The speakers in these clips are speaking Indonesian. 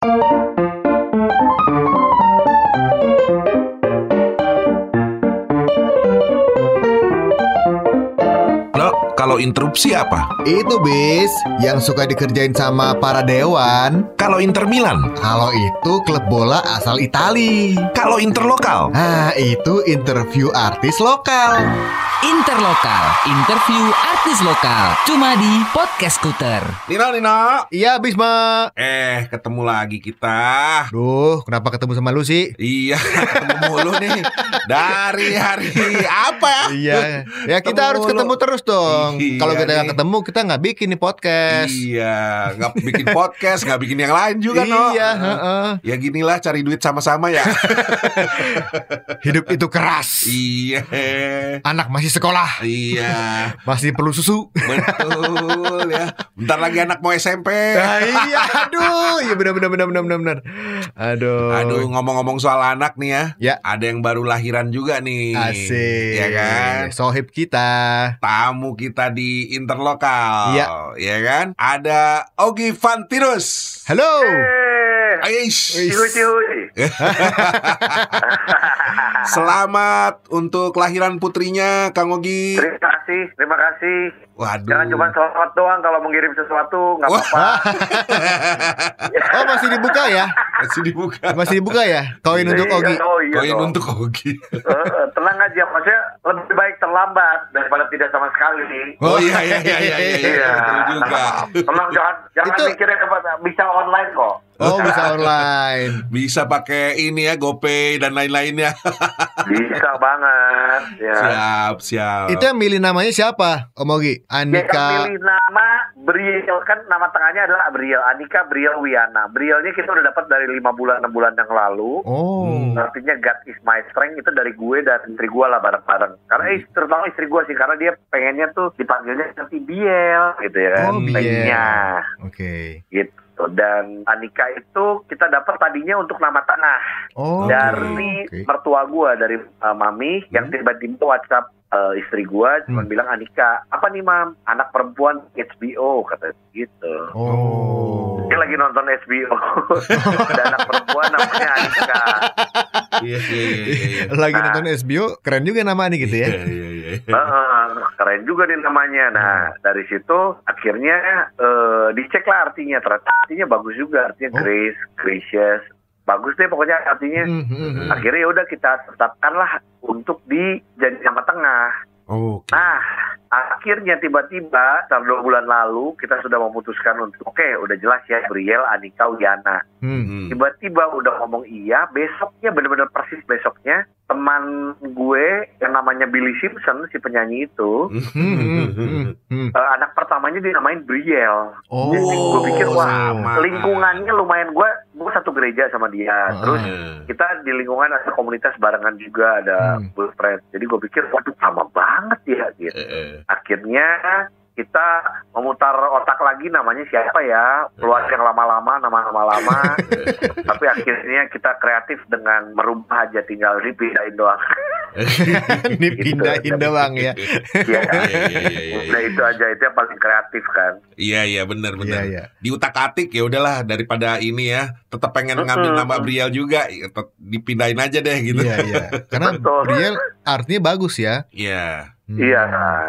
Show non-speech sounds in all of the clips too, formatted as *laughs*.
Kalau interupsi apa? Itu bis yang suka dikerjain sama para dewan. Kalau Inter Milan? Kalau itu klub bola asal Itali. Kalau interlokal? Nah, itu interview artis lokal. Interlokal, interview artis lokal, cuma di Podcast Skuter. Nino, Nino. Iya, Bisma. Eh, ketemu lagi kita. Duh, kenapa ketemu sama lu sih? Iya, ketemu mulu nih. Dari hari apa? Iya, ya kita Ketemu harus lu. ketemu terus dong. Iya Kalau kita nggak ketemu, kita nggak bikin nih podcast. Iya, nggak bikin podcast, nggak bikin yang lain juga, no. Iya, heeh. Ya ginilah cari duit sama-sama ya. Hidup itu keras. iya. Anak masih sekolah, Iya, *laughs* masih perlu susu. betul ya. Bentar lagi anak mau SMP. Ah, iya, aduh, iya benar benar benar benar benar benar. Aduh. Aduh, ngomong-ngomong soal anak nih ya. Ya. Ada yang baru lahiran juga nih. Asik. Ya kan? Sohib kita. Tamu kita di Interlokal. Iya. Ya kan? Ada Ogi Fantirus. Halo. Aish. Cihui. *laughs* Selamat untuk kelahiran putrinya Kang Ogi. Terima kasih, terima kasih. Waduh. Jangan cuma selamat doang kalau mengirim sesuatu nggak Wah. apa-apa. *laughs* Oh, masih dibuka ya? Masih dibuka. Masih dibuka ya? Koin untuk Iya, Ogi. Oh iya Koin dong. untuk Ogi. Eh, tenang aja, maksudnya lebih baik terlambat daripada tidak sama sekali. Oh iya iya iya iya iya, iya. betul juga. Tenang jangan jangan Itu- mikirnya apa bisa online kok. Oh, bisa online. *laughs* Bisa pakai ini ya GoPay dan lain-lainnya. *laughs* Bisa banget. Ya. siap, siap. Itu yang milih namanya siapa? Om Ogi? Yang Andika. milih nama Briel kan nama tengahnya adalah Briel Anika Briel Wiana. Brielnya kita udah dapat dari lima bulan enam bulan yang lalu. Oh. Artinya God is my strength itu dari gue dan istri gue lah bareng-bareng. Karena eh, terutama istri gue sih karena dia pengennya tuh dipanggilnya nanti Biel gitu ya kan. Oh, Biel. Oke. gitu. Dan Anika itu kita dapat tadinya untuk nama tengah Oh. dari oke. mertua gue dari uh, mami yang tiba-tiba WhatsApp uh, istri gue cuma Hmm. bilang Anika apa nih mam anak perempuan HBO kata gitu. Oh. Dia lagi nonton HBO *laughs* dan anak perempuan namanya Anika. Iya iya iya iya, iya. Lagi Nah. nonton SBO, keren juga nama nih gitu ya. Iya iya iya. Heeh, keren juga nih namanya. Nah, dari situ akhirnya eh, dicek lah artinya. Ternyata artinya bagus juga. Artinya Oh. grace, gracious. Bagus deh pokoknya artinya. Hmm, hmm. Akhirnya ya udah kita tetapkan lah untuk di jadi nama tengah. Oke. Nah, akhirnya tiba-tiba setelah dua bulan lalu kita sudah memutuskan untuk oke udah jelas ya Briel, Anika, Wiana. Hmm. Hmm. Tiba-tiba udah ngomong iya, besoknya bener-bener persis besoknya teman gue yang namanya Billy Simpson si penyanyi itu Hmm, eh, anak pertamanya dinamain Briel. Oh. Jadi gue pikir wah sama. lingkungannya lumayan gue gue satu gereja sama dia. Ah. Terus Hmm. kita di lingkungan ada komunitas barengan juga ada Hmm. friend. Jadi gue pikir waduh sama banget ya gitu. Eh, eh. Akhirnya kita memutar otak lagi namanya siapa ya keluar yang lama-lama nama-nama lama *laughs* tapi akhirnya kita kreatif dengan merubah aja tinggal dipindahin doang *laughs* Dipindahin doang ya. Iya. *laughs* Iya, iya, iya, iya. Udah itu aja itu yang paling kreatif kan Iya iya benar benar. Iya, iya. Di utak atik ya udahlah daripada ini ya tetap pengen ngambil nama Briel juga ya, dipindahin aja deh gitu. Iya, iya. Karena Betul. Briel artinya bagus ya. Iya Hmm. iya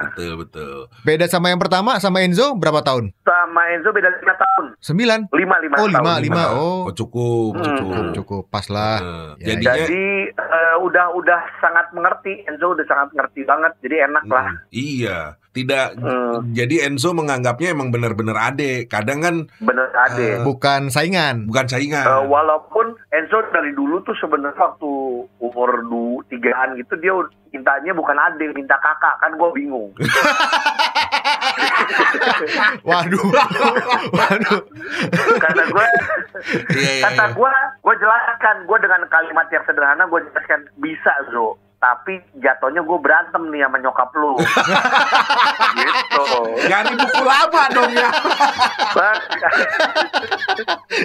betul betul. Beda sama yang pertama sama Enzo berapa tahun? sama Enzo beda lima tahun Sembilan. lima lima Oh, tahun lima, lima. Oh. Oh cukup Hmm. cukup. Cukup, cukup. Pas lah. Eh, Ya, jadinya jadi eh, udah udah sangat mengerti Enzo udah sangat mengerti banget jadi enak lah Hmm, iya tidak Hmm. jadi Enzo menganggapnya emang benar-benar ade. Kadang kan bener ade Eh, Bukan saingan. bukan saingan. Eh, walaupun Enzo dari dulu tuh sebenarnya waktu umur du tigaan gitu dia mintanya bukan adik minta kakak kan gue bingung *laughs* Waduh. Waduh. kata gue Iya iya. kata iya. gue gue jelaskan gue dengan kalimat yang sederhana gue jelaskan bisa Zo tapi jatuhnya gue berantem nih sama nyokap lu *laughs* gitu Nyari buku lama dong ya.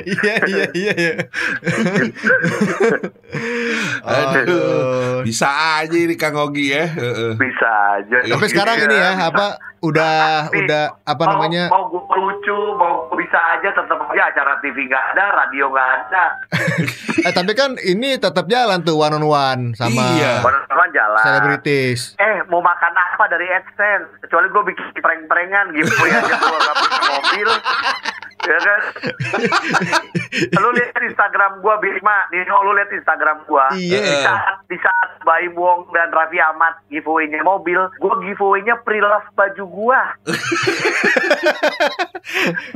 Iya, iya, iya, iya. Aduh. Bisa aja ini Kang Ogi ya. Heeh. bisa aja Tapi sekarang ini ya, apa udah udah apa namanya? mau gue lucu mau gue bisa aja tetap aja acara TV nggak ada, radio nggak ada. *laughs* Eh tapi kan ini tetap jalan tuh one on one sama Iya. Benar-benar jalan. selebritis. Eh, mau makan apa dari AdSense? Kecuali gue bikin prank-prankan gitu ya, aja gue mobil. *laughs* Ya kan? *laughs* lu lihat Instagram gue, Bima. Nino, lu lihat Instagram gue. Iya. Di saat, di saat Baim Wong dan Raffi Ahmad giveaway-nya mobil, gue giveaway-nya pre-love baju gue.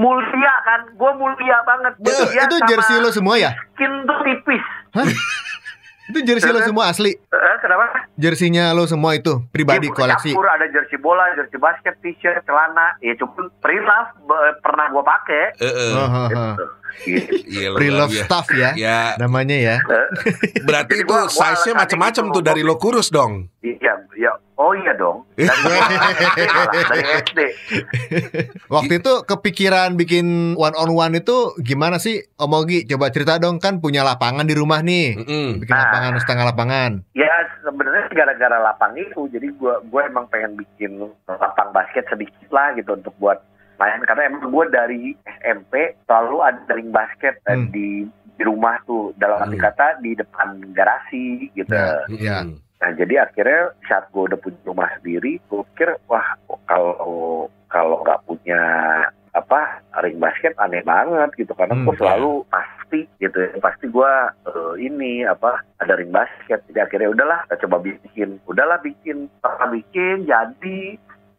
mulia kan? Gue mulia banget. Itu, Mulia itu sama jersey lo semua ya? Skin tuh tipis. Hah? Itu jersey lo semua asli. Eh, kenapa? Jersinya lo semua itu pribadi Iya, koleksi. campur ada jersey bola, jersey basket, t-shirt, celana. Ya cuma pre-love be- pernah gua pakai. Heeh. Oh, oh, oh. Gitu. Iya, Pre-love biasa. stuff ya. Ya, Namanya ya. Eh, berarti itu size-nya macam-macam gitu, tuh dari lo kurus dong. Iya, iya. Oh iya dong. *laughs* Dari dari SD. Waktu itu kepikiran bikin one on one itu gimana sih Om Ogi? Coba cerita dong kan punya lapangan di rumah nih. Mm-mm. Bikin Nah. lapangan setengah lapangan. Ya sebenarnya gara-gara lapang itu, jadi gua gua emang pengen bikin lapang basket sedikit lah gitu untuk buat main karena emang gua dari SMP selalu ada ring basket Hmm. di di rumah tuh dalam arti Hmm. kata di depan garasi gitu. Ya. Mm-mm. Nah jadi akhirnya saat gue udah punya rumah sendiri, gue pikir wah kalau kalau nggak punya apa ring basket aneh banget gitu. Karena Hmm, gue selalu pasti gitu ya pasti gue eh, ini apa ada ring basket. Jadi akhirnya udahlah kita coba bikin. Udahlah bikin. Setelah bikin jadi.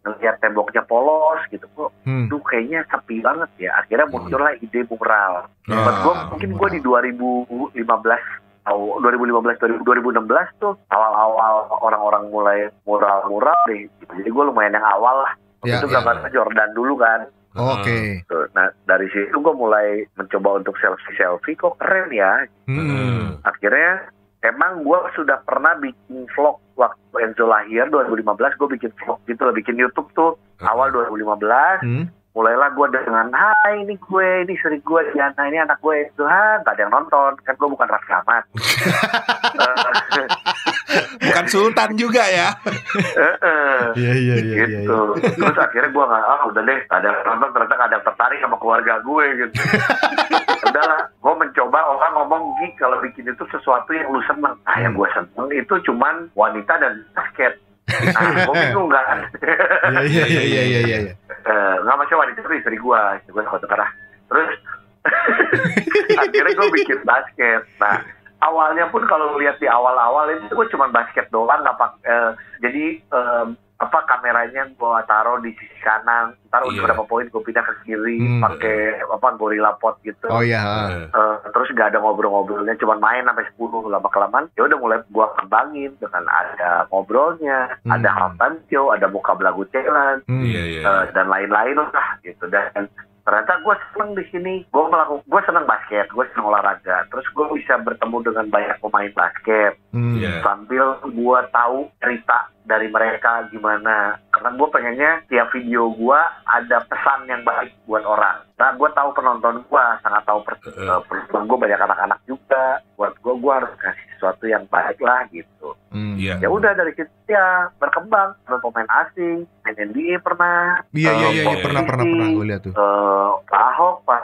Ngeliat temboknya polos gitu. Kok Hmm. tuh kayaknya sepi banget ya. Akhirnya muncullah ide mural. Ah, gue mungkin gue di 2015 atau 2015 2016 tuh awal-awal orang-orang mulai mural-mural deh. Jadi gue lumayan yang awal lah. Ya, itu ya. gambarnya Jordan dulu kan. Oke. Tuh, Nah dari situ gue mulai mencoba untuk selfie-selfie kok keren ya. Hmm. Akhirnya emang gue sudah pernah bikin vlog waktu Enzo lahir 2015 gue bikin vlog gitu lah bikin YouTube tuh awal 2015 Hmm. Mulailah gue dengan hai ini gue ini istri gue Diana ini anak gue. Itu ha nggak ada yang nonton. Kan gue bukan Raffi Ahmad. *laughs* Eh, Bukan sultan juga ya. Iya iya iya iya. gitu. terus akhirnya gue nggak ah udah deh nggak ada yang nonton. Ternyata nggak ada yang tertarik sama keluarga gue gitu. *laughs* Udahlah gue mencoba orang ngomong Gi kalau bikin itu sesuatu yang lu seneng. Nah yang gue seneng itu cuman wanita dan basket. Nah gue bingung kan. *laughs* Iya iya iya iya iya Eh, nggak masalah wanita itu istri gue istri gue foto kerah terus *laughs* akhirnya gue bikin basket. Nah awalnya pun kalau lihat di awal-awal itu gue cuma basket doang nggak pak eh, jadi em, apa kameranya gue taruh di sisi kanan taruh Iya. beberapa poin gue pindah ke kiri Hmm. pakai apa gorilla pot gitu Oh iya. Eh, Eh, terus gak ada ngobrol-ngobrolnya cuma main sampai 10 lama kelamaan ya udah mulai gua kembangin dengan ada ngobrolnya Hmm. ada halftime show ada muka belagu challenge Hmm. Iya iya. eh, dan lain-lain lah gitu dan ternyata gue seneng di sini gue melakukan gue seneng basket gue seneng olahraga terus gue bisa bertemu dengan banyak pemain basket Hmm. Iya. sambil gue tahu cerita dari mereka gimana karena gue pengennya tiap video gue ada pesan yang baik buat orang nah gue tahu penonton gue sangat tahu per, eh, penonton gue banyak anak-anak juga buat gue gue harus kasih sesuatu yang baik lah gitu Hmm. Iya. ya udah dari situ ya berkembang ada pemain asing main NBA pernah Iya iya iya iya. Pernah pernah pernah gue lihat tuh. eh, Pak Ahok Pak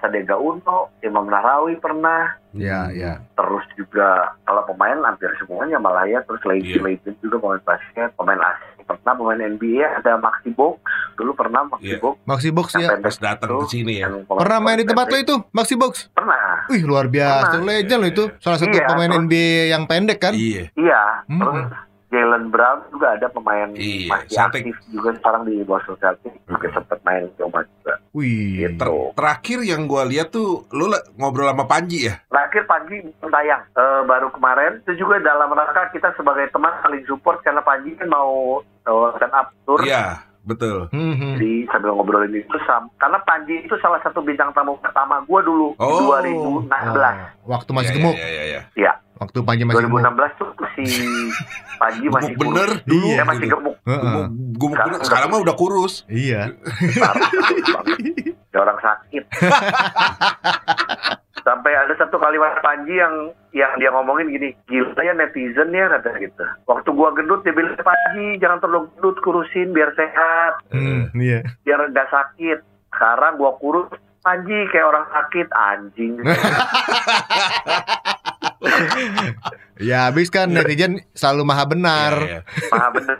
Sadega Uno Imam Nahrawi pernah Iya iya. terus juga kalau pemain hampir semuanya malah ya terus legend Iya. legend juga pemain basket pemain asing pernah pemain NBA ada Maxi Box dulu pernah Maxi Iya. Box Maxi Box ya. Pas datang ke sini ya. Pernah main di tempat lo itu Maxi Box? pernah Wih luar biasa, Pernah. legend lo itu. Salah satu Iya, pemain terus- NBA yang pendek kan? Iya. iya Hmm. terus Jalen Brown juga ada pemain Iya, masih Celtic. aktif juga sekarang di Boston Celtics juga Hmm. sempat main coba juga Wih. Gitu. Ter- terakhir yang gua lihat tuh lu lah ngobrol sama Panji ya. Terakhir Panji tayang Eh, baru kemarin itu juga dalam rangka kita sebagai teman saling support karena Panji kan mau uh, stand up tour Iya, betul. Hmm, hmm. Jadi sambil ngobrolin itu sam karena Panji itu salah satu bintang tamu pertama gua dulu di Oh. 2016. Oh, waktu masih Iya, gemuk. Iya, iya, iya. Iya, Waktu Panji masih gemuk. 2016 tuh si Panji masih Gemuk bener kurus. dulu. Dia masih gemuk. Heeh. Gemuk, gemuk Sekarang mah udah kurus. Iya. Orang sakit. Sampai ada satu kalimat Panji yang yang dia ngomongin gini, gila ya netizen ya kata gitu. Waktu gua gendut dia bilang Panji jangan terlalu gendut kurusin biar sehat, Hmm, iya. biar nggak sakit. Sekarang gua kurus Panji kayak orang sakit anjing. *laughs* *laughs* Ya habis kan netizen selalu maha benar. Iya, iya. Maha bener.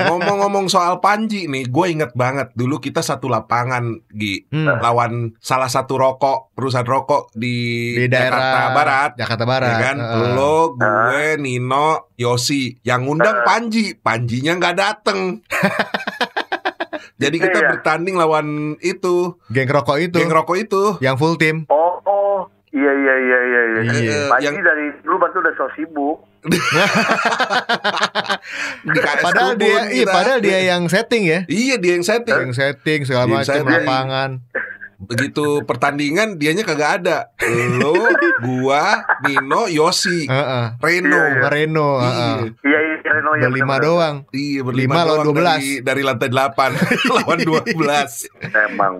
Ngomong-ngomong soal Panji nih, gue inget banget dulu kita satu lapangan Gi Hmm. lawan salah satu rokok perusahaan rokok di, Di daerah Jakarta Barat. Jakarta Barat. Ya kan, Heeh. lo, gue, Nino, Yosi, yang ngundang Panji, Panjinya nggak dateng. *laughs* Jadi kita Iya. bertanding lawan itu, Geng rokok itu geng rokok itu. yang full tim. Oh, oh. Iya, iya, iya, iya. Iya. Iya. Eh, Panji yang dari dulu bantu udah so sibuk. *laughs* di Padahal dia iya padahal dia yang setting ya. Iya dia yang setting. Yang setting segala macam lapangan. Begitu pertandingan dianya kagak ada. Lo, gua, Nino, Yosi, Heeh. Reno. Iya, Reno, heeh. Iya, iya, iya, no, iya, Berlima doang. Iya Lima berlima lawan doang 12. dari, dari lantai 8 *laughs* lawan 12 Emang.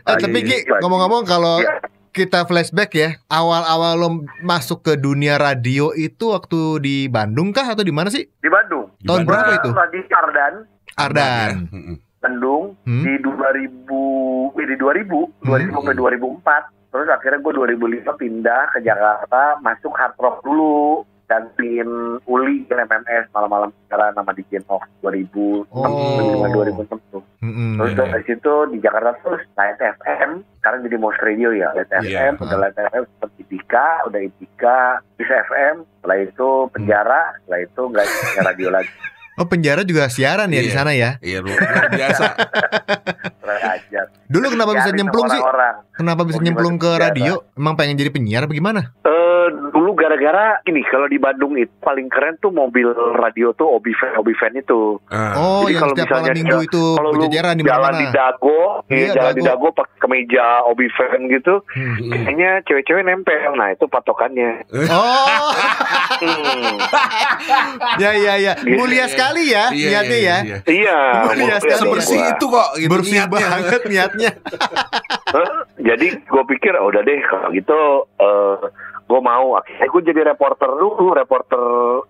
Eh, tapi Ki, Panji. ngomong-ngomong kalau Iya. Kita flashback ya, awal-awal lo masuk ke dunia radio itu waktu di Bandung kah atau di mana sih? Di Bandung. Tahun Gimana? berapa itu? Tadi Ardan, Ardan. Ya, mm-mm. Bandung Hmm. di 2000 eh, di 2000 2000 Hmm. ke 2004 terus akhirnya gue 2005 pindah ke Jakarta masuk hard rock dulu gantiin Uli ke MMS malam-malam sekarang nama di Gen of 2000 Oh. 2006 tuh Mm-mm. terus Iya. dari situ di Jakarta terus Light FM sekarang jadi Most Radio ya Light Iya. FM udah Light FM sempat Itika udah Itika Bisa FM setelah itu penjara setelah itu nggak nggak radio *laughs* lagi Oh penjara juga siaran ya di Iya. sana ya? Iya luar biasa Dulu kenapa bisa nyemplung sih? Kenapa bisa Oh, nyemplung ke radio? Emang pengen jadi penyiar apa gimana? Eh, dulu gara-gara ini kalau di Bandung itu paling keren tuh mobil radio tuh Obi Fan Obi Fan itu. Ah, Oh, Jadi yang kalau setiap malam misalnya minggu itu Kalau lu berjajaran di jalan mana-mana. di Dago, Iya, ya, jalan di Dago. Dago pakai kemeja Obi Fan gitu, Hmm. mm. kayaknya cewek-cewek nempel. Nah itu patokannya. Oh, Hmm. *laughs* ya ya ya. Gitu. Mulia sekali ya Iya, niatnya iya, ya. iya. Iya. Mulia sekali. Sebersih itu kok gitu Bersih niatnya. banget niatnya. *laughs* Eh, jadi gue pikir "Oh, udah deh kalau gitu eh gue mau akhirnya gue jadi reporter dulu reporter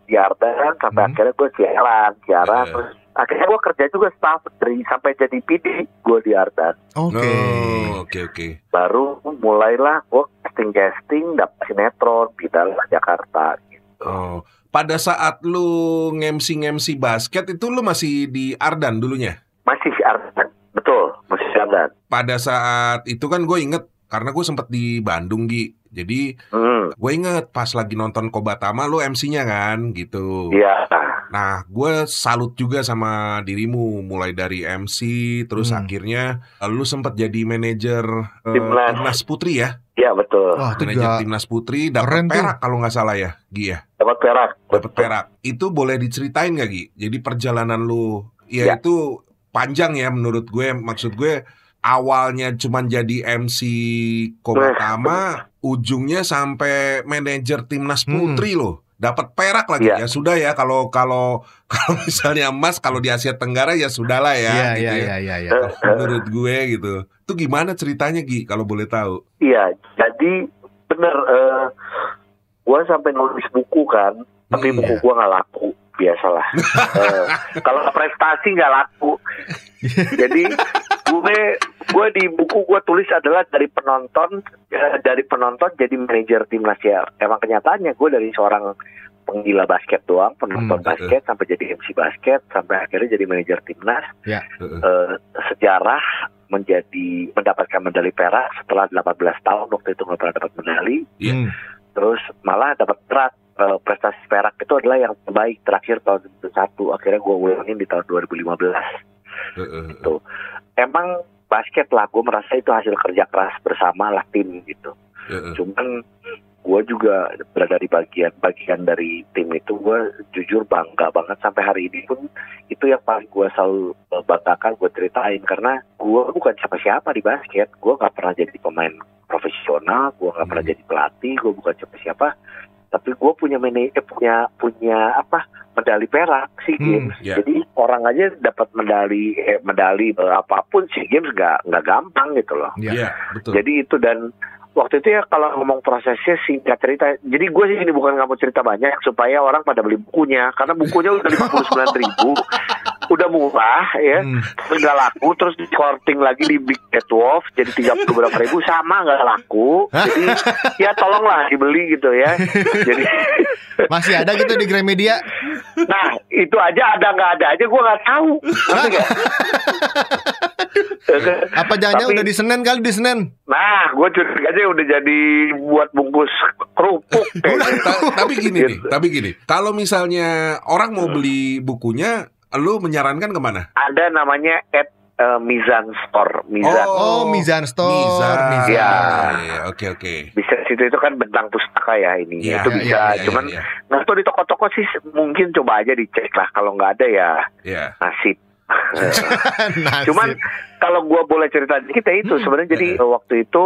di Ardan sampai Hmm. akhirnya gue siaran siaran Eh. terus akhirnya gue kerja juga staff dari sampai jadi PD gue di Ardan Oke. Oh, Oke oke. baru mulailah gue casting casting dapet sinetron pindah ke Jakarta gitu. Oh, pada saat lu ngemsi-ngemsi basket itu lu masih di Ardan dulunya. masih Ardan betul masih Ardan Pada saat itu kan gue inget karena gue sempet di Bandung Gi. Jadi hmm, gue inget pas lagi nonton Kobatama lu MC-nya kan gitu. iya Nah, gue salut juga sama dirimu mulai dari MC terus Hmm. akhirnya eh, lu sempet jadi manajer eh, Timnas. timnas putri ya. iya betul Wah, itu Manajer juga timnas putri dapat perak kalau nggak salah ya, Gi ya. dapat perak Dapat perak. Itu boleh diceritain gak Gi? Jadi perjalanan lu ya, Ya. itu panjang ya menurut gue. Maksud gue awalnya cuman jadi MC Kobatama, ujungnya sampai manajer timnas Hmm. putri loh. Dapat perak lagi Ya. ya sudah ya kalau kalau *laughs* kalau misalnya emas kalau di Asia Tenggara ya sudahlah ya Iya gitu iya ya. iya iya eh, Menurut gue gitu. Itu gimana ceritanya Gi kalau boleh tahu? Iya, jadi bener. eh gue sampai nulis buku kan, tapi Hmm, buku iya. gue nggak laku, biasalah. *laughs* Eh, kalau prestasi nggak laku, jadi gue gue di buku gue tulis adalah dari penonton eh, dari penonton jadi manajer timnas ya. Emang kenyataannya gue dari seorang penggila basket doang, penonton Hmm, basket sampai jadi MC basket, sampai akhirnya jadi manajer timnas. Heeh. Eh, sejarah menjadi mendapatkan medali perak setelah 18 tahun waktu itu nggak pernah dapat medali. Hmm. terus malah dapat perak Eh, prestasi perak itu adalah yang terbaik terakhir tahun 2001 akhirnya gue ulangin di tahun 2015 Heeh. emang basket lah gue merasa itu hasil kerja keras bersama lah tim gitu. Cuman gue juga berada di bagian-bagian dari tim itu gue jujur bangga banget sampai hari ini pun itu yang paling gue selalu eh, banggakan gue ceritain. Karena gue bukan siapa-siapa di basket. Gue nggak pernah jadi pemain profesional gue nggak pernah Hmm. jadi pelatih gue bukan siapa-siapa tapi gue punya mene- eh, punya punya apa medali perak sih Hmm, games ya. jadi orang aja dapat medali eh, medali eh, apa pun sih games nggak nggak gampang gitu loh Iya. Iya, betul. jadi itu dan waktu itu ya kalau ngomong prosesnya singkat cerita. Jadi gue sih ini bukan nggak mau cerita banyak supaya orang pada beli bukunya karena bukunya udah lima puluh sembilan ribu. Udah murah ya Hmm. terus nggak laku terus di korting lagi di Big Cat Wolf jadi tiga puluh berapa ribu sama nggak laku jadi *laughs* ya tolonglah dibeli gitu ya jadi *laughs* Masih ada gitu di Gramedia. nah itu aja ada nggak ada aja gue nggak tahu? *laughs* Apa jangan udah di Senen kali di Senen? nah gue curiga aja udah jadi buat bungkus kerupuk. Ta- tapi gini nih, Gitu. tapi gini. Kalau misalnya orang mau beli bukunya, lu menyarankan ke mana? ada namanya at eh, Mizan Store Mizan Oh, Mizan Store. Mizan. Mizan. Ya. Iya, Oke, oke. bisa situ itu kan bentang pustaka ya ini Iya, itu iya, bisa iya, iya, cuman iya. nggak tahu di toko-toko sih mungkin coba aja dicek lah kalau nggak ada ya Iya. nasib *laughs* Nasib. cuman kalau gua boleh cerita dikit ya itu Hmm. sebenarnya jadi waktu itu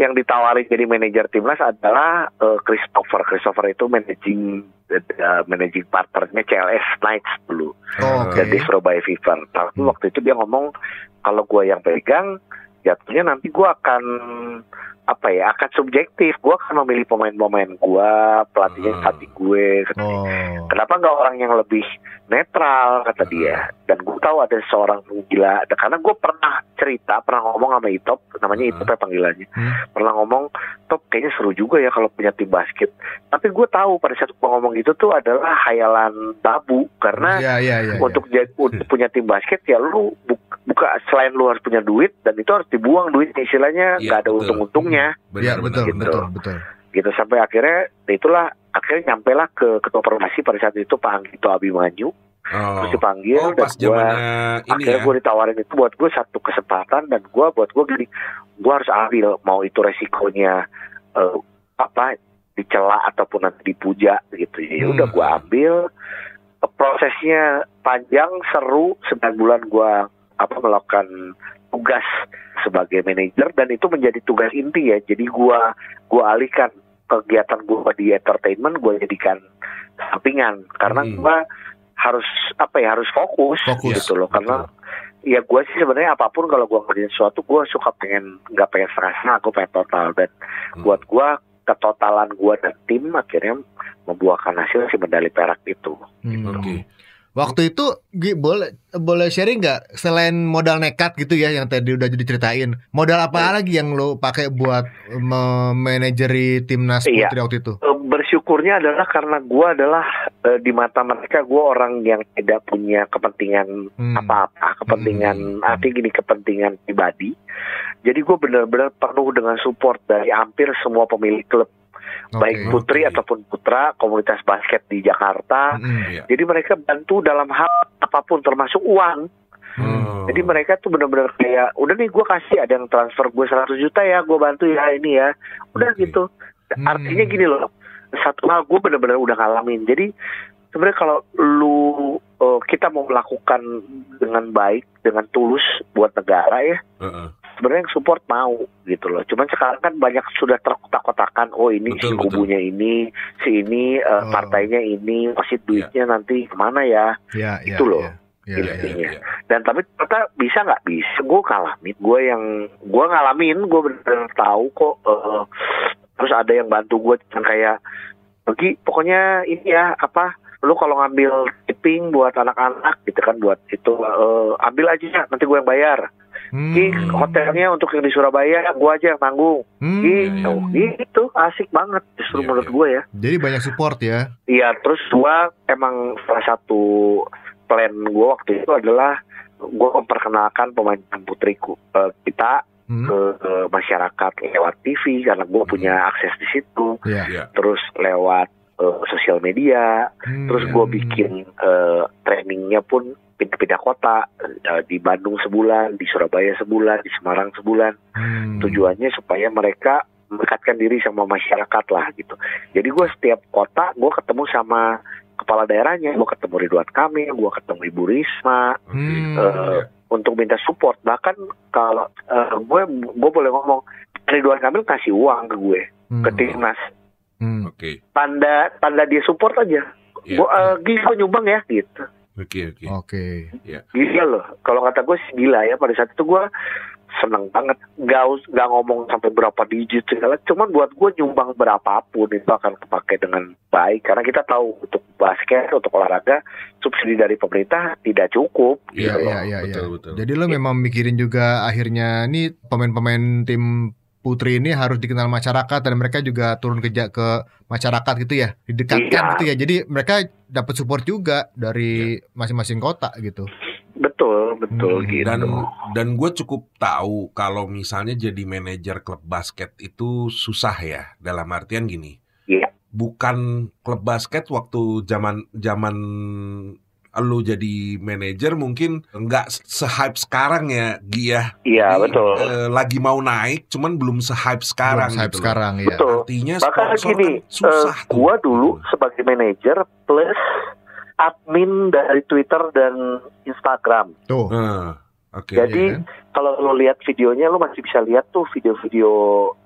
yang ditawarin jadi manajer timnas adalah eh, Christopher Christopher itu managing eh, managing partnernya CLS Knights dulu Oh, oke. jadi Surabaya Fever tapi Hmm. waktu itu dia ngomong kalau gua yang pegang jatuhnya nanti gua akan apa ya akan subjektif gua akan memilih pemain-pemain gua pelatihnya Hmm. pelatih gue Oh. kenapa nggak orang yang lebih netral kata dia dan gue tahu ada seorang gila karena gue pernah cerita pernah ngomong sama Itop namanya Hmm. Itop ya panggilannya Hmm. pernah ngomong Top kayaknya seru juga ya kalau punya tim basket tapi gue tahu pada saat gue ngomong gitu tuh adalah hayalan babu karena Iya, iya, iya. untuk jadi untuk punya tim basket ya lu bu- buka selain lu harus punya duit dan itu harus dibuang duit istilahnya Iya, nggak ada betul. Iya, betul, gitu. betul, betul. gitu sampai akhirnya ya itulah akhirnya nyampe lah ke ketua formasi pada saat itu Pak Anggito Abimanyu Oh. terus dipanggil Oh, dan zamannya ini akhirnya ya. gue ditawarin itu buat gue satu kesempatan dan gue buat gue gini gue harus ambil mau itu resikonya eh, apa dicela ataupun nanti dipuja gitu ya Hmm. udah gue ambil prosesnya panjang seru 9 bulan gue apa melakukan tugas sebagai manajer dan itu menjadi tugas inti ya jadi gue gue alihkan kegiatan gue di entertainment gue jadikan sampingan karena Hmm. gue harus apa ya harus fokus, Fokus, gitu loh karena ya gue sih sebenarnya apa pun kalau gue ngerjain sesuatu gue suka pengen nggak pengen setengah-setengah aku pengen total dan Hmm. buat gue ketotalan gue dan tim akhirnya membuahkan hasil si medali perak itu Hmm. Oke. Waktu itu boleh boleh sharing nggak selain modal nekat gitu ya yang tadi udah diceritain modal apa lagi yang lo pakai buat memanajeri timnas Iya. putri waktu itu? Eh, bersyukurnya adalah karena gue adalah eh, di mata mereka gue orang yang tidak punya kepentingan Hmm. apa-apa kepentingan Hmm. artinya gini kepentingan pribadi jadi gue benar-benar penuh dengan support dari hampir semua pemilik klub Oke. baik putri ataupun putra komunitas basket di Jakarta Hmm. Iya. jadi mereka bantu dalam hal apa pun termasuk uang Oh. jadi mereka tuh benar-benar kayak udah nih gue kasih ada yang transfer gue 100 juta ya gue bantu ya ini ya udah Oke. gitu Hmm. artinya gini loh satu hal gue benar-benar udah ngalamin jadi sebenarnya kalau lu eh, kita mau melakukan dengan baik dengan tulus buat negara ya Heeh. Sebenarnya yang support mau gitu loh. Cuman sekarang kan banyak sudah terkotak-kotakan. Oh ini si Betul, betul. kubunya ini, si ini Oh. partainya ini, pasti duitnya nanti ke mana ya? Ya, ya, Itu loh. ya. Ya, Iya, ya. iya, Iya. iya. Dan tapi ternyata bisa nggak bisa? Gue ngalamin. Gue yang gue ngalamin. Gue bener-bener tahu kok. eh, terus ada yang bantu gue yang kayak pergi. Pokoknya ini ya apa? Lu kalau ngambil tipping buat anak-anak gitu kan buat itu eh, ambil aja nanti gue yang bayar. Hmm. Di hotelnya untuk yang di Surabaya gue aja yang tanggung. Hmm. Gitu, gitu asik banget justru Iya, menurut iya. gue ya. Jadi banyak support ya. Iya, terus gue emang salah satu plan gue waktu itu adalah gue memperkenalkan pemain putriku eh, kita Hmm. ke, ke masyarakat lewat TV karena gue punya akses di situ, Ya. Iya. terus lewat eh, sosial media, Hmm. terus gue bikin eh, trainingnya pun pindah-pindah kota eh, di Bandung sebulan, di Surabaya sebulan, di Semarang sebulan Hmm. tujuannya supaya mereka mendekatkan diri sama masyarakat lah gitu. Jadi gue setiap kota gue ketemu sama kepala daerahnya, gue ketemu Ridwan Kamil, gue ketemu Ibu Risma. Hmm. eh, untuk minta support. Bahkan kalau eh, gue gue boleh ngomong Ridwan Kamil kasih uang ke gue Hmm. ke timnas, Hmm. Oke. tanda tanda dia support aja. Iya. Gue eh, gila gue nyumbang ya gitu. Oke, oke. Oke. Gila loh. Kalau kata gue sih gila ya pada saat itu gue seneng banget gak, us- gak ngomong sampai berapa digit segala cuman buat gue nyumbang berapapun itu akan kepake dengan baik karena kita tahu untuk basket untuk olahraga subsidi dari pemerintah tidak cukup. Iya, Iya, gitu loh. iya, iya, betul, iya. betul. Jadi lo memang mikirin juga akhirnya nih pemain-pemain tim putri ini harus dikenal masyarakat dan mereka juga turun ke ke masyarakat gitu ya, didekatkan Iya. gitu ya. Jadi mereka dapat support juga dari masing-masing kota gitu. Betul, betul Hmm, gitu. dan dan gue cukup tahu kalau misalnya jadi manajer klub basket itu susah ya dalam artian gini Iya. bukan klub basket waktu zaman zaman lu jadi manajer mungkin nggak se-hype sekarang ya Gi ya Iya, Jadi, betul. eh, lagi mau naik cuman belum se-hype sekarang Belum hype gitu sekarang ya. Betul. artinya Bahkan sponsor gini, kan susah eh, tuh. gua dulu sebagai manajer plus admin dari Twitter dan Instagram. Tuh. Eh, oke Jadi Iya kan? kalau lo lihat videonya lo masih bisa lihat tuh video-video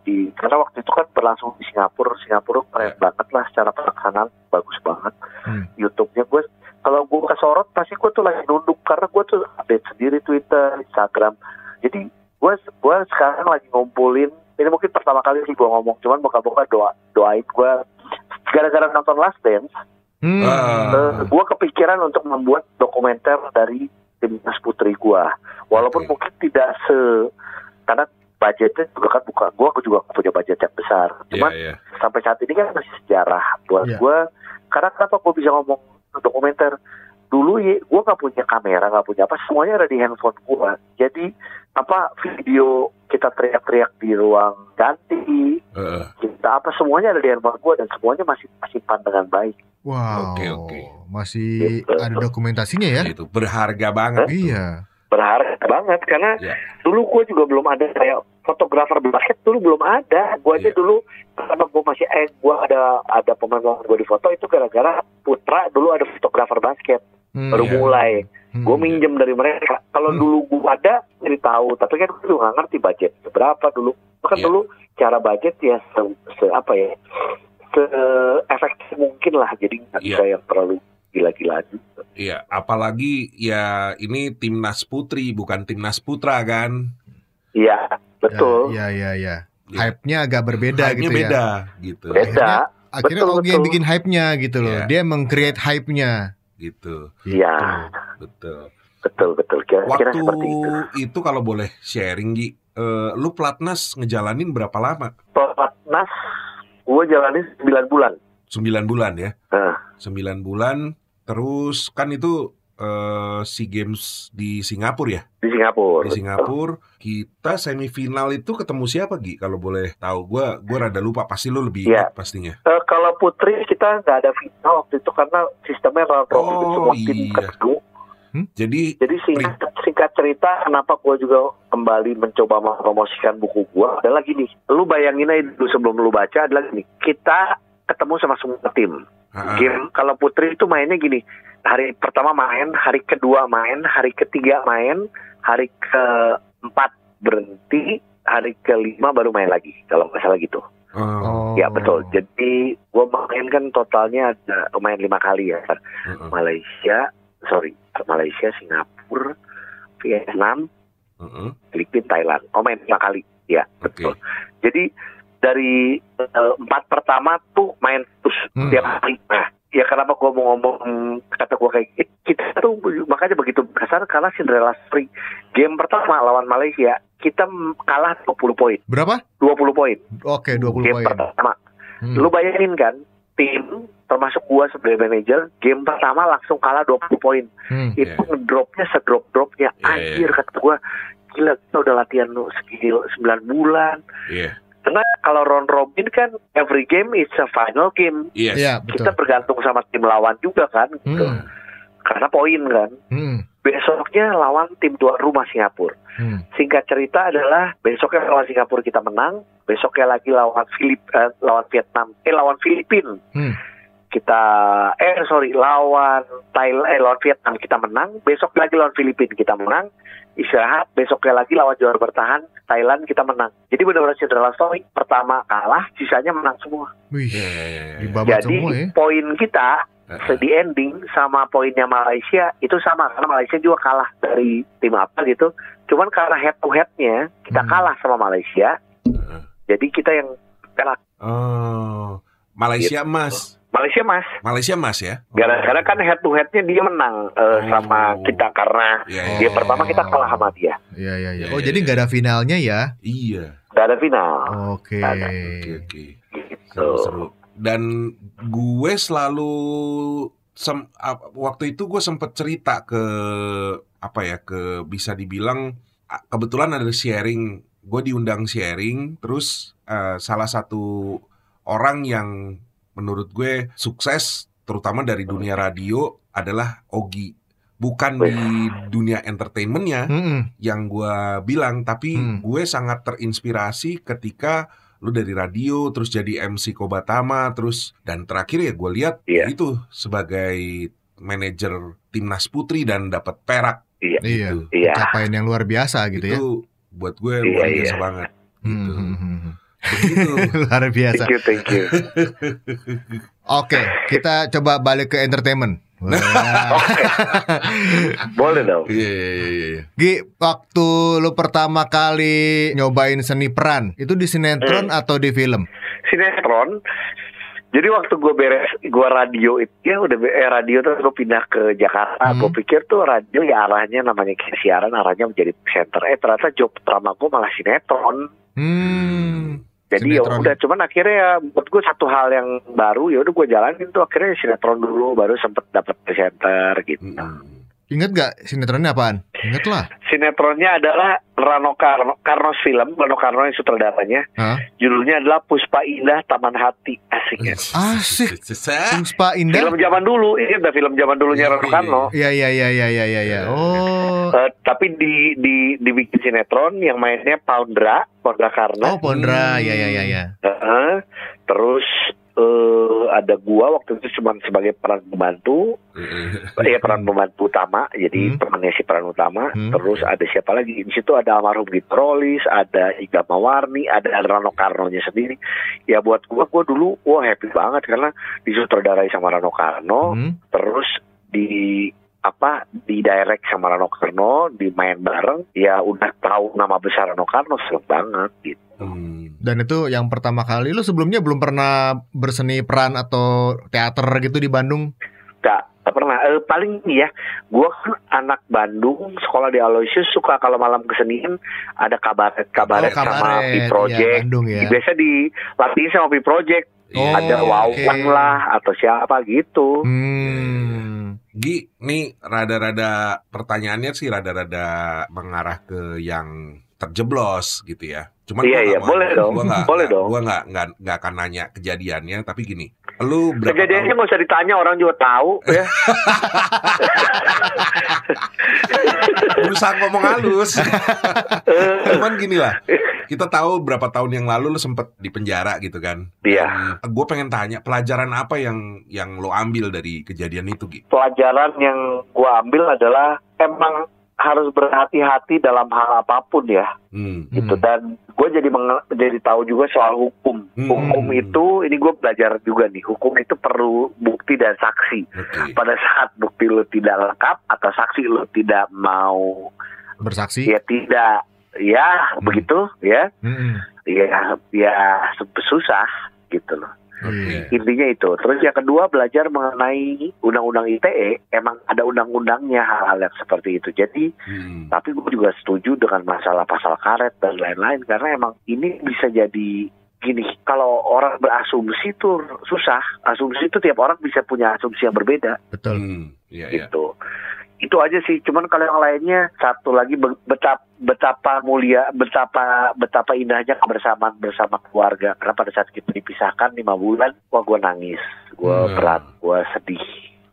di karena waktu itu kan berlangsung di Singapura. Singapura keren Ya. banget lah secara pelaksanaan bagus banget. Hmm. YouTube-nya gue kalau gue kesorot pasti gue tuh lagi nunduk karena gue tuh update sendiri Twitter, Instagram. Jadi gue gue sekarang lagi ngumpulin ini mungkin pertama kali sih gue ngomong cuman moga-moga doa doain gue gara-gara nonton Last Dance Hmm. Ah. gue kepikiran untuk membuat dokumenter dari timnas putri gue walaupun Oke. mungkin tidak se karena budgetnya juga kan bukan gue juga punya budget yang besar Iya, cuman iya. sampai saat ini kan masih sejarah buat Iya. gue karena kenapa gue bisa ngomong dokumenter dulu ya gue nggak punya kamera nggak punya apa semuanya ada di handphone gue jadi apa video kita teriak-teriak di ruang ganti Eh, kita apa semuanya ada di handphone gue dan semuanya masih simpan dengan baik Wow. Oke, oke. Masih Gitu. ada dokumentasinya ya? itu berharga banget tuh. Iya. berharga banget karena Iya. dulu gue juga belum ada kayak fotografer basket dulu belum ada gue aja Iya. dulu karena gue masih eh gue ada ada pemain gue di foto itu gara-gara putra dulu ada fotografer basket Hmm. baru Iya. mulai Hmm. gue minjem dari mereka kalau Hmm. dulu gue ada jadi tahu tapi kan gue nggak ngerti budget berapa dulu kan Iya. dulu cara budget ya se, se- apa ya se efektif mungkin lah jadi nggak Iya. bisa yang terlalu gila-gila gitu. Iya, apalagi ya ini timnas putri bukan timnas putra kan. Iya betul Ya, ya, ya. Ya. Hype-nya agak berbeda Hype-nya gitu ya. beda gitu. beda Akhirnya Betul, Ogi yang bikin hype-nya gitu loh. Iya. Dia meng-create hype-nya. Gitu. Iya. Betul. betul betul kira-kira Waktu seperti itu itu kalau boleh sharing Gi, eh, lu platnas ngejalanin berapa lama? pelatnas gue jalanin 9 bulan 9 bulan ya. Nah. 9 bulan terus kan itu eh, SEA Games di Singapura ya. di Singapura Di Singapura kita semifinal itu ketemu siapa Gi kalau boleh tahu. Gua gua rada lupa pasti lu lebih Iya. ingat pastinya. Eh, kalau putri kita nggak ada final waktu itu karena sistemnya round robin Oh, semua tim iya. ketemu Jadi Jadi singkat, singkat cerita kenapa gue juga kembali mencoba mempromosikan buku gue adalah gini, lu bayangin aja dulu sebelum lu baca adalah gini, kita ketemu sama semua tim. ah, ah, Game kalau putri itu mainnya gini, hari pertama main, hari kedua main, hari ketiga main, hari keempat berhenti, hari kelima baru main lagi kalau nggak salah gitu. oh. Ya betul. Jadi gue main kan totalnya ada main lima kali ya. ah, Malaysia, sorry, Malaysia, Singapura, Vietnam, ah. Filipina, Thailand. Oh main lima kali, ya Oke. betul. Jadi dari eh, empat pertama tuh main terus Hmm. tiap hari. Nah, ya kenapa gua mau ngomong kata gua kayak gitu? Kita tuh makanya begitu besar kalah Cinderella Spring. Game pertama lawan Malaysia kita kalah 20 poin, Berapa? 20 poin. Oke, 20 Game poin. pertama. Hmm. Lu bayangin kan, tim termasuk gua sebagai manajer, game pertama langsung kalah 20 poin. Hmm. Itu Iya. ngedropnya sedrop-dropnya. Iya, Anjir iya. kata gua, gila kita udah latihan lu segini 9 bulan. Iya. Karena kalau round robin kan every game is a final game. Yes. Iya, betul. Kita bergantung sama tim lawan juga kan, gitu. Hmm. Karena poin kan. Hmm. Besoknya lawan tim tuan rumah Singapura. Hmm. Singkat cerita adalah besoknya lawan Singapura kita menang, besoknya lagi lawan Filip eh, lawan Vietnam, eh lawan Filipina. Hmm. Kita eh sorry lawan Thailand eh lawan Vietnam kita menang, besok lagi lawan Filipina kita menang, istirahat, besoknya lagi lawan juara bertahan Thailand kita menang. Jadi benar-benar Cinderella story. Pertama kalah, sisanya menang semua. Wih, Iya, iya, iya, Jadi semua ya. poin kita se- di ending sama poinnya Malaysia itu sama karena Malaysia juga kalah dari tim apa gitu. Cuman karena head to headnya kita Hmm. kalah sama Malaysia, ah. jadi kita yang kalah Oh, Malaysia Gitu. emas. Malaysia mas. Malaysia Mas ya. Gara-gara kan head to headnya dia menang eh, Oh. sama kita karena Iya, iya. dia pertama kita kalah sama dia. Iya iya iya. Iya, Oh iya, jadi iya. nggak ada finalnya ya? Iya. Gak ada final. Oke. Oke oke. Gitu. Seru-seru. Dan gue selalu sem- waktu itu gue sempet cerita ke apa ya ke bisa dibilang kebetulan ada sharing gue diundang sharing terus eh, salah satu orang yang menurut gue sukses terutama dari dunia radio adalah Ogi bukan di dunia entertainmentnya Mm-mm. yang gue bilang tapi Hmm. gue sangat terinspirasi ketika lu dari radio terus jadi MC Kobatama terus dan terakhir ya gue lihat Iya. itu sebagai manajer timnas putri dan dapat perak Iya. gitu. Iya. Capaian yang luar biasa gitu ya. itu buat gue Iya, luar iya. biasa banget Hmm, gitu. hmm, hmm, hmm. begitu *laughs* luar biasa. Thank you, thank you. Oke, kita coba balik ke entertainment. *laughs* Boleh dong. iya iya iya iya Gi, waktu lu pertama kali nyobain seni peran, itu di sinetron atau di film? Sinetron. Jadi waktu gue beres, gue radio itu ya udah eh, radio tuh gue pindah ke Jakarta. Hmm. Gue pikir tuh radio ya arahnya namanya siaran, arahnya menjadi presenter. Eh ternyata job pertama gue malah sinetron. Hmm. Jadi ya udah, cuman akhirnya ya buat gue satu hal yang baru ya udah gue jalanin tuh akhirnya sinetron dulu, baru sempet dapet presenter gitu. Mm-mm. Ingat gak sinetronnya apaan? Ingat lah. Sinetronnya adalah Rano Karno, Karnos film, Rano Karno yang sutradaranya. Hah? Judulnya adalah Puspa Indah Taman Hati. Asik ya. Asik. Puspa Indah. Film zaman dulu, ini udah film zaman dulunya Rano Karno. Iya iya iya iya iya iya. iya. Oh. Eh, tapi di di dibikin sinetron yang mainnya Poundra, Poundra Oh Karno. Pondra. Hmm. Iya iya iya iya. Heeh. terus eh, ada gua waktu itu cuma sebagai peran pembantu, ya peran pembantu utama, jadi Hmm. temannya si peran utama. Hmm. Terus ada siapa lagi? Di situ ada almarhum Gitrolis, ada Iga Mawarni, ada Rano Karno-nya sendiri. Ya buat gua, gua dulu wah happy banget karena disutradarai sama Rano Karno, Hmm. terus di apa di direct sama Rano Karno, dimain bareng, ya udah tahu nama besar Rano Karno seneng banget gitu. Hmm. Dan itu yang pertama kali lu sebelumnya belum pernah berseni peran atau teater gitu di Bandung? Gak, gak pernah. Eh, paling ini ya, gue kan anak Bandung, sekolah di Aloysius suka kalau malam kesenian ada kabaret, kabaret, Oh, sama P iya, Project. Bandung ya. Biasa dilatih sama P Project. Oh, ada oke. Wawan lah atau siapa gitu. Hmm. Gi, nih rada-rada pertanyaannya sih rada-rada mengarah ke yang terjeblos gitu ya. Cuman Iya, iya, boleh dong, Gua nggak, boleh nggak- dong. Gua nggak nggak nggak akan nanya kejadiannya, tapi gini, lu berapa Kejadiannya nggak usah ditanya orang juga tahu ya. *laughs* Berusaha ngomong halus. *laughs* Cuman gini lah, kita tahu berapa tahun yang lalu lu sempet di penjara gitu kan. Iya. Gue pengen tanya pelajaran apa yang yang lo ambil dari kejadian itu Gi? Pelajaran yang gue ambil adalah emang harus berhati-hati dalam hal apa pun ya. Hmm. gitu Hmm. dan gue jadi jadi tahu juga soal hukum Hmm. hukum itu ini gue belajar juga nih hukum itu perlu bukti dan saksi Oke. pada saat bukti lo tidak lengkap atau saksi lo tidak mau Bersaksi. ya tidak ya begitu ya Hmm. ya ya su- susah gitu loh Iya. intinya itu terus yang kedua belajar mengenai undang-undang ITE emang ada undang-undangnya hal-hal yang seperti itu jadi Hmm. tapi gue juga setuju dengan masalah pasal karet dan lain-lain karena emang ini bisa jadi gini kalau orang berasumsi tuh susah asumsi itu tiap orang bisa punya asumsi yang berbeda Betul. Hmm. Iya, iya. gitu itu aja sih cuman kalau yang lainnya satu lagi be- betapa betapa mulia betapa betapa indahnya kebersamaan bersama keluarga karena pada saat kita dipisahkan lima bulan wah gue nangis gue Hmm. berat gue sedih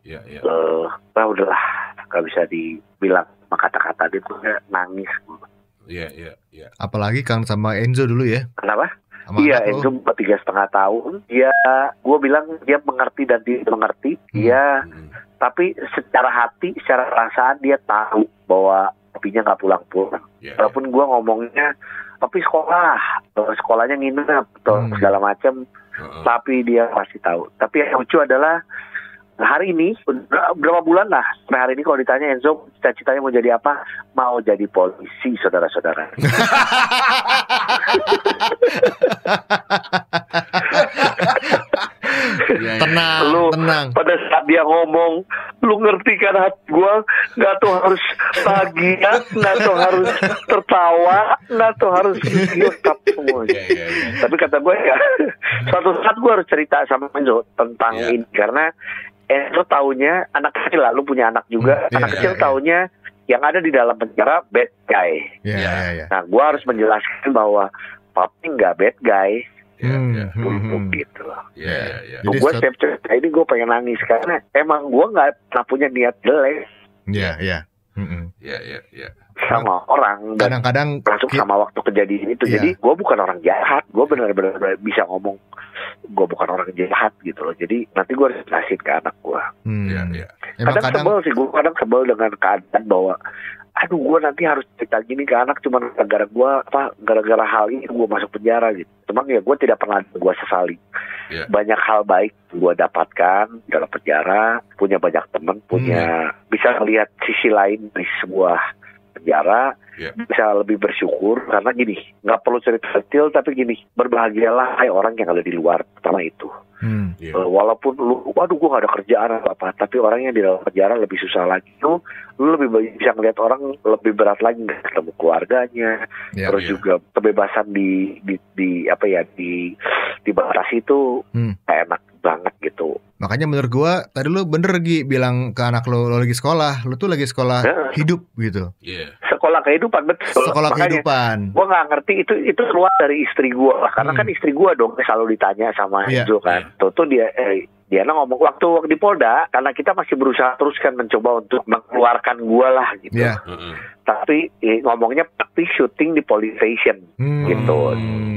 Iya, iya. eh wah udahlah gak bisa dibilang sama kata-kata dia gue nangis Iya, iya, iya. Apalagi Kang sama Enzo dulu ya. kenapa Iya, Enzo tiga setengah tahun. Dia, gue bilang dia mengerti dan tidak mengerti. Dia, Hmm. Tapi secara hati, secara perasaan dia tahu bahwa papinya nggak pulang-pulang. Iya, iya. Walaupun gue ngomongnya, tapi sekolah, sekolahnya nginep, atau Hmm. segala macam. Heeh. Tapi dia pasti tahu. Tapi yang lucu adalah hari ini ber- berapa bulan lah sampai hari ini kalau ditanya Enzo cita-citanya mau jadi apa mau jadi polisi saudara-saudara. *laughs* *laughs* Tenang, lu tenang. pada saat dia ngomong lu ngerti kan hati gue nggak tuh harus bahagia nggak tuh harus tertawa nggak tuh harus yukap semua Iya, iya, iya. tapi kata gue ya suatu saat gue harus cerita sama Enzo tentang Iya. ini karena Enzo taunya anak kecil lah lu punya anak juga iya, anak iya, kecil iya. taunya yang ada di dalam penjara bad guy Ya, Iya. ya, ya. nah gue harus menjelaskan bahwa papi nggak bad guy Iya, Hmm, iya. hmm, hmm. Iya, iya. Jadi gue setiap cerita ini gue pengen nangis karena emang gue nggak pernah punya niat jelek Ya, ya. Hmm, hmm. Iya, iya, iya. sama orang dan Kadang-kadang langsung sama waktu kejadian itu Iya. jadi gue bukan orang jahat gue benar-benar bisa ngomong gue bukan orang jahat gitu loh jadi nanti gue harus jelasin ke anak gue hmm. Iya, iya. Emang kadang, kadang sebel sih gue kadang sebel dengan keadaan bahwa aduh gue nanti harus cerita gini ke anak cuman gara-gara gue apa gara-gara hal ini gue masuk penjara gitu cuman ya gue tidak pernah gue sesali Iya. banyak hal baik gue dapatkan dalam penjara punya banyak teman punya Hmm. bisa melihat sisi lain di sebuah penjara Iya. bisa lebih bersyukur karena gini nggak perlu cerita detail tapi gini berbahagialah hai orang yang ada di luar pertama itu Hmm. Iya. Eh, walaupun lu waduh gua gak ada kerjaan apa apa tapi orang yang di dalam penjara lebih susah lagi lu lu lebih bisa ngeliat orang lebih berat lagi nggak ketemu keluarganya Ya, terus iya. juga kebebasan di di, di apa ya di dibatasi itu Hmm. enak banget gitu Makanya menurut gua tadi lu bener Gi bilang ke anak lu, lu lagi sekolah, lu tuh lagi sekolah Heeh. hidup gitu. Iya. Sekolah kehidupan betul Sekolah Makanya kehidupan. gue nggak ngerti itu itu keluar dari istri gue lah karena Hmm. kan istri gue dong selalu ditanya sama Iya. Enzo kan tuh tuh dia eh, dia ngomong waktu di Polda karena kita masih berusaha terus kan mencoba untuk mengeluarkan gue lah gitu Iya. Heeh. tapi eh, ngomongnya tapi syuting di police station Hmm. Gitu.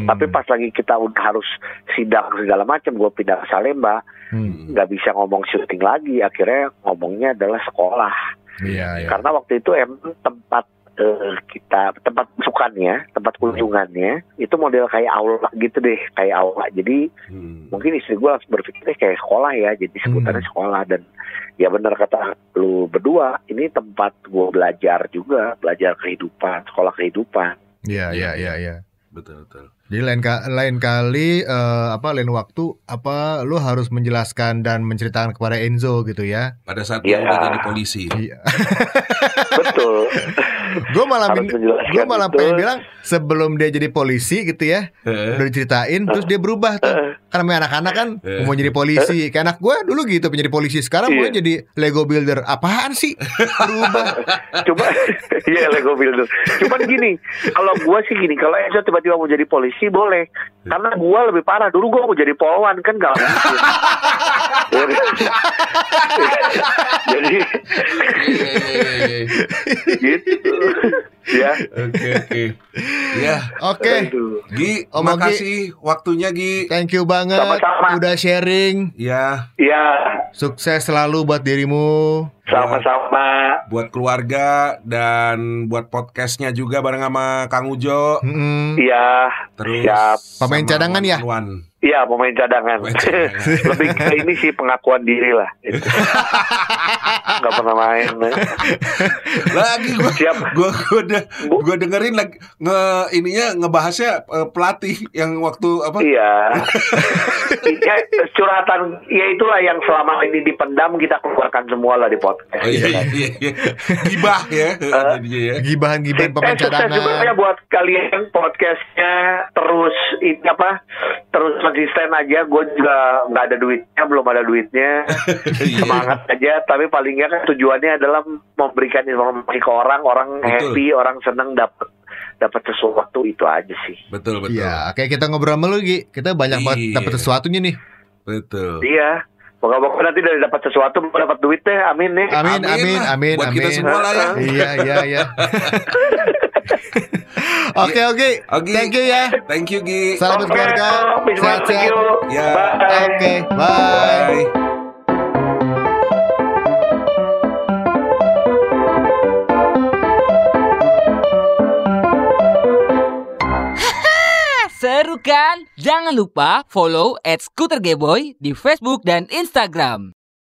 tapi pas lagi kita udah harus sidang segala macam gue pindah ke Salemba Hmm. nggak bisa ngomong syuting lagi akhirnya ngomongnya adalah sekolah Iya, iya. karena waktu itu emang tempat eh, kita tempat masukannya, tempat kunjungannya itu model kayak aula gitu deh, kayak aula. Jadi Hmm. mungkin istri gue langsung berpikirnya kayak sekolah ya, jadi sebutannya Hmm. sekolah dan ya benar kata lu berdua, ini tempat gue belajar juga, belajar kehidupan, sekolah kehidupan. Iya, iya, iya, iya. Betul, betul. Jadi lain ka- lain kali eh, apa lain waktu apa lu harus menjelaskan dan menceritakan kepada Enzo gitu ya. Pada saat dia udah jadi polisi. Iya. *laughs* Betul. gue malah gue malah itu. pengen bilang sebelum dia jadi polisi gitu ya Heeh. udah diceritain terus dia berubah tuh karena namanya anak-anak kan Eh. mau jadi polisi kayak anak gue dulu gitu pengen jadi polisi sekarang mau Iya. jadi Lego builder apaan sih berubah Cuma *laughs* iya Lego Builder. Cuman gini, kalau gua sih gini, kalau Enzo tiba-tiba mau jadi polisi boleh. Karena gua lebih parah. Dulu gua mau jadi polwan kan gak mungkin. *laughs* jadi Iya, iya, iya, gitu. ya. Oke, oke. Ya, oke. Gi, Om terima Ogi. kasih waktunya Gi. thank you banget Sama-sama. udah sharing Ya, Ya, sukses selalu buat dirimu sama-sama. buat keluarga dan buat podcastnya juga bareng sama Kang Ujo. Iya, Terus Siap. Pemain cadangan ya? Wan. Iya pemain cadangan. Pemain cadangan. *laughs* Lebih ke ini sih pengakuan diri lah. *laughs* Gak pernah main. Lagi gua Siap. gua gua, de- gua dengerin lagi nge ininya ngebahasnya eh, pelatih yang waktu apa? Iya. ya, curhatan ya itulah yang selama ini dipendam kita keluarkan semua lah di podcast. Oh iya iya iya. iya. Gibah ya jadinya ya. gibahan-gibahan pemain Eh, sukses juga ya cadangan buat kalian podcastnya terus ini apa terus konsisten aja. Gue juga nggak ada duitnya, belum ada duitnya. *laughs* Iya. Semangat aja, tapi paling nggak kan tujuannya adalah memberikan informasi ke orang, orang Betul. happy, orang seneng dapat dapat sesuatu itu aja sih. Betul betul. Iya, kayak kita ngobrol sama lu Gi. Kita banyak banget Iya. dapat sesuatunya nih. Betul. Iya. Moga-moga nanti dari dapat sesuatu dapat duit deh, amin nih. Amin, amin, lah. amin, Buat amin. kita semua lah ya. Iya, iya, iya. *laughs* *laughs* Oke, oke. Oke. Thank you ya. Thank you Gi. Salam Oke, keluarga. Sehat-sehat. Ya. Bye. Oke, bye. Bye. *laughs* Seru kan? Jangan lupa follow at Scooter Gayboy di Facebook dan Instagram.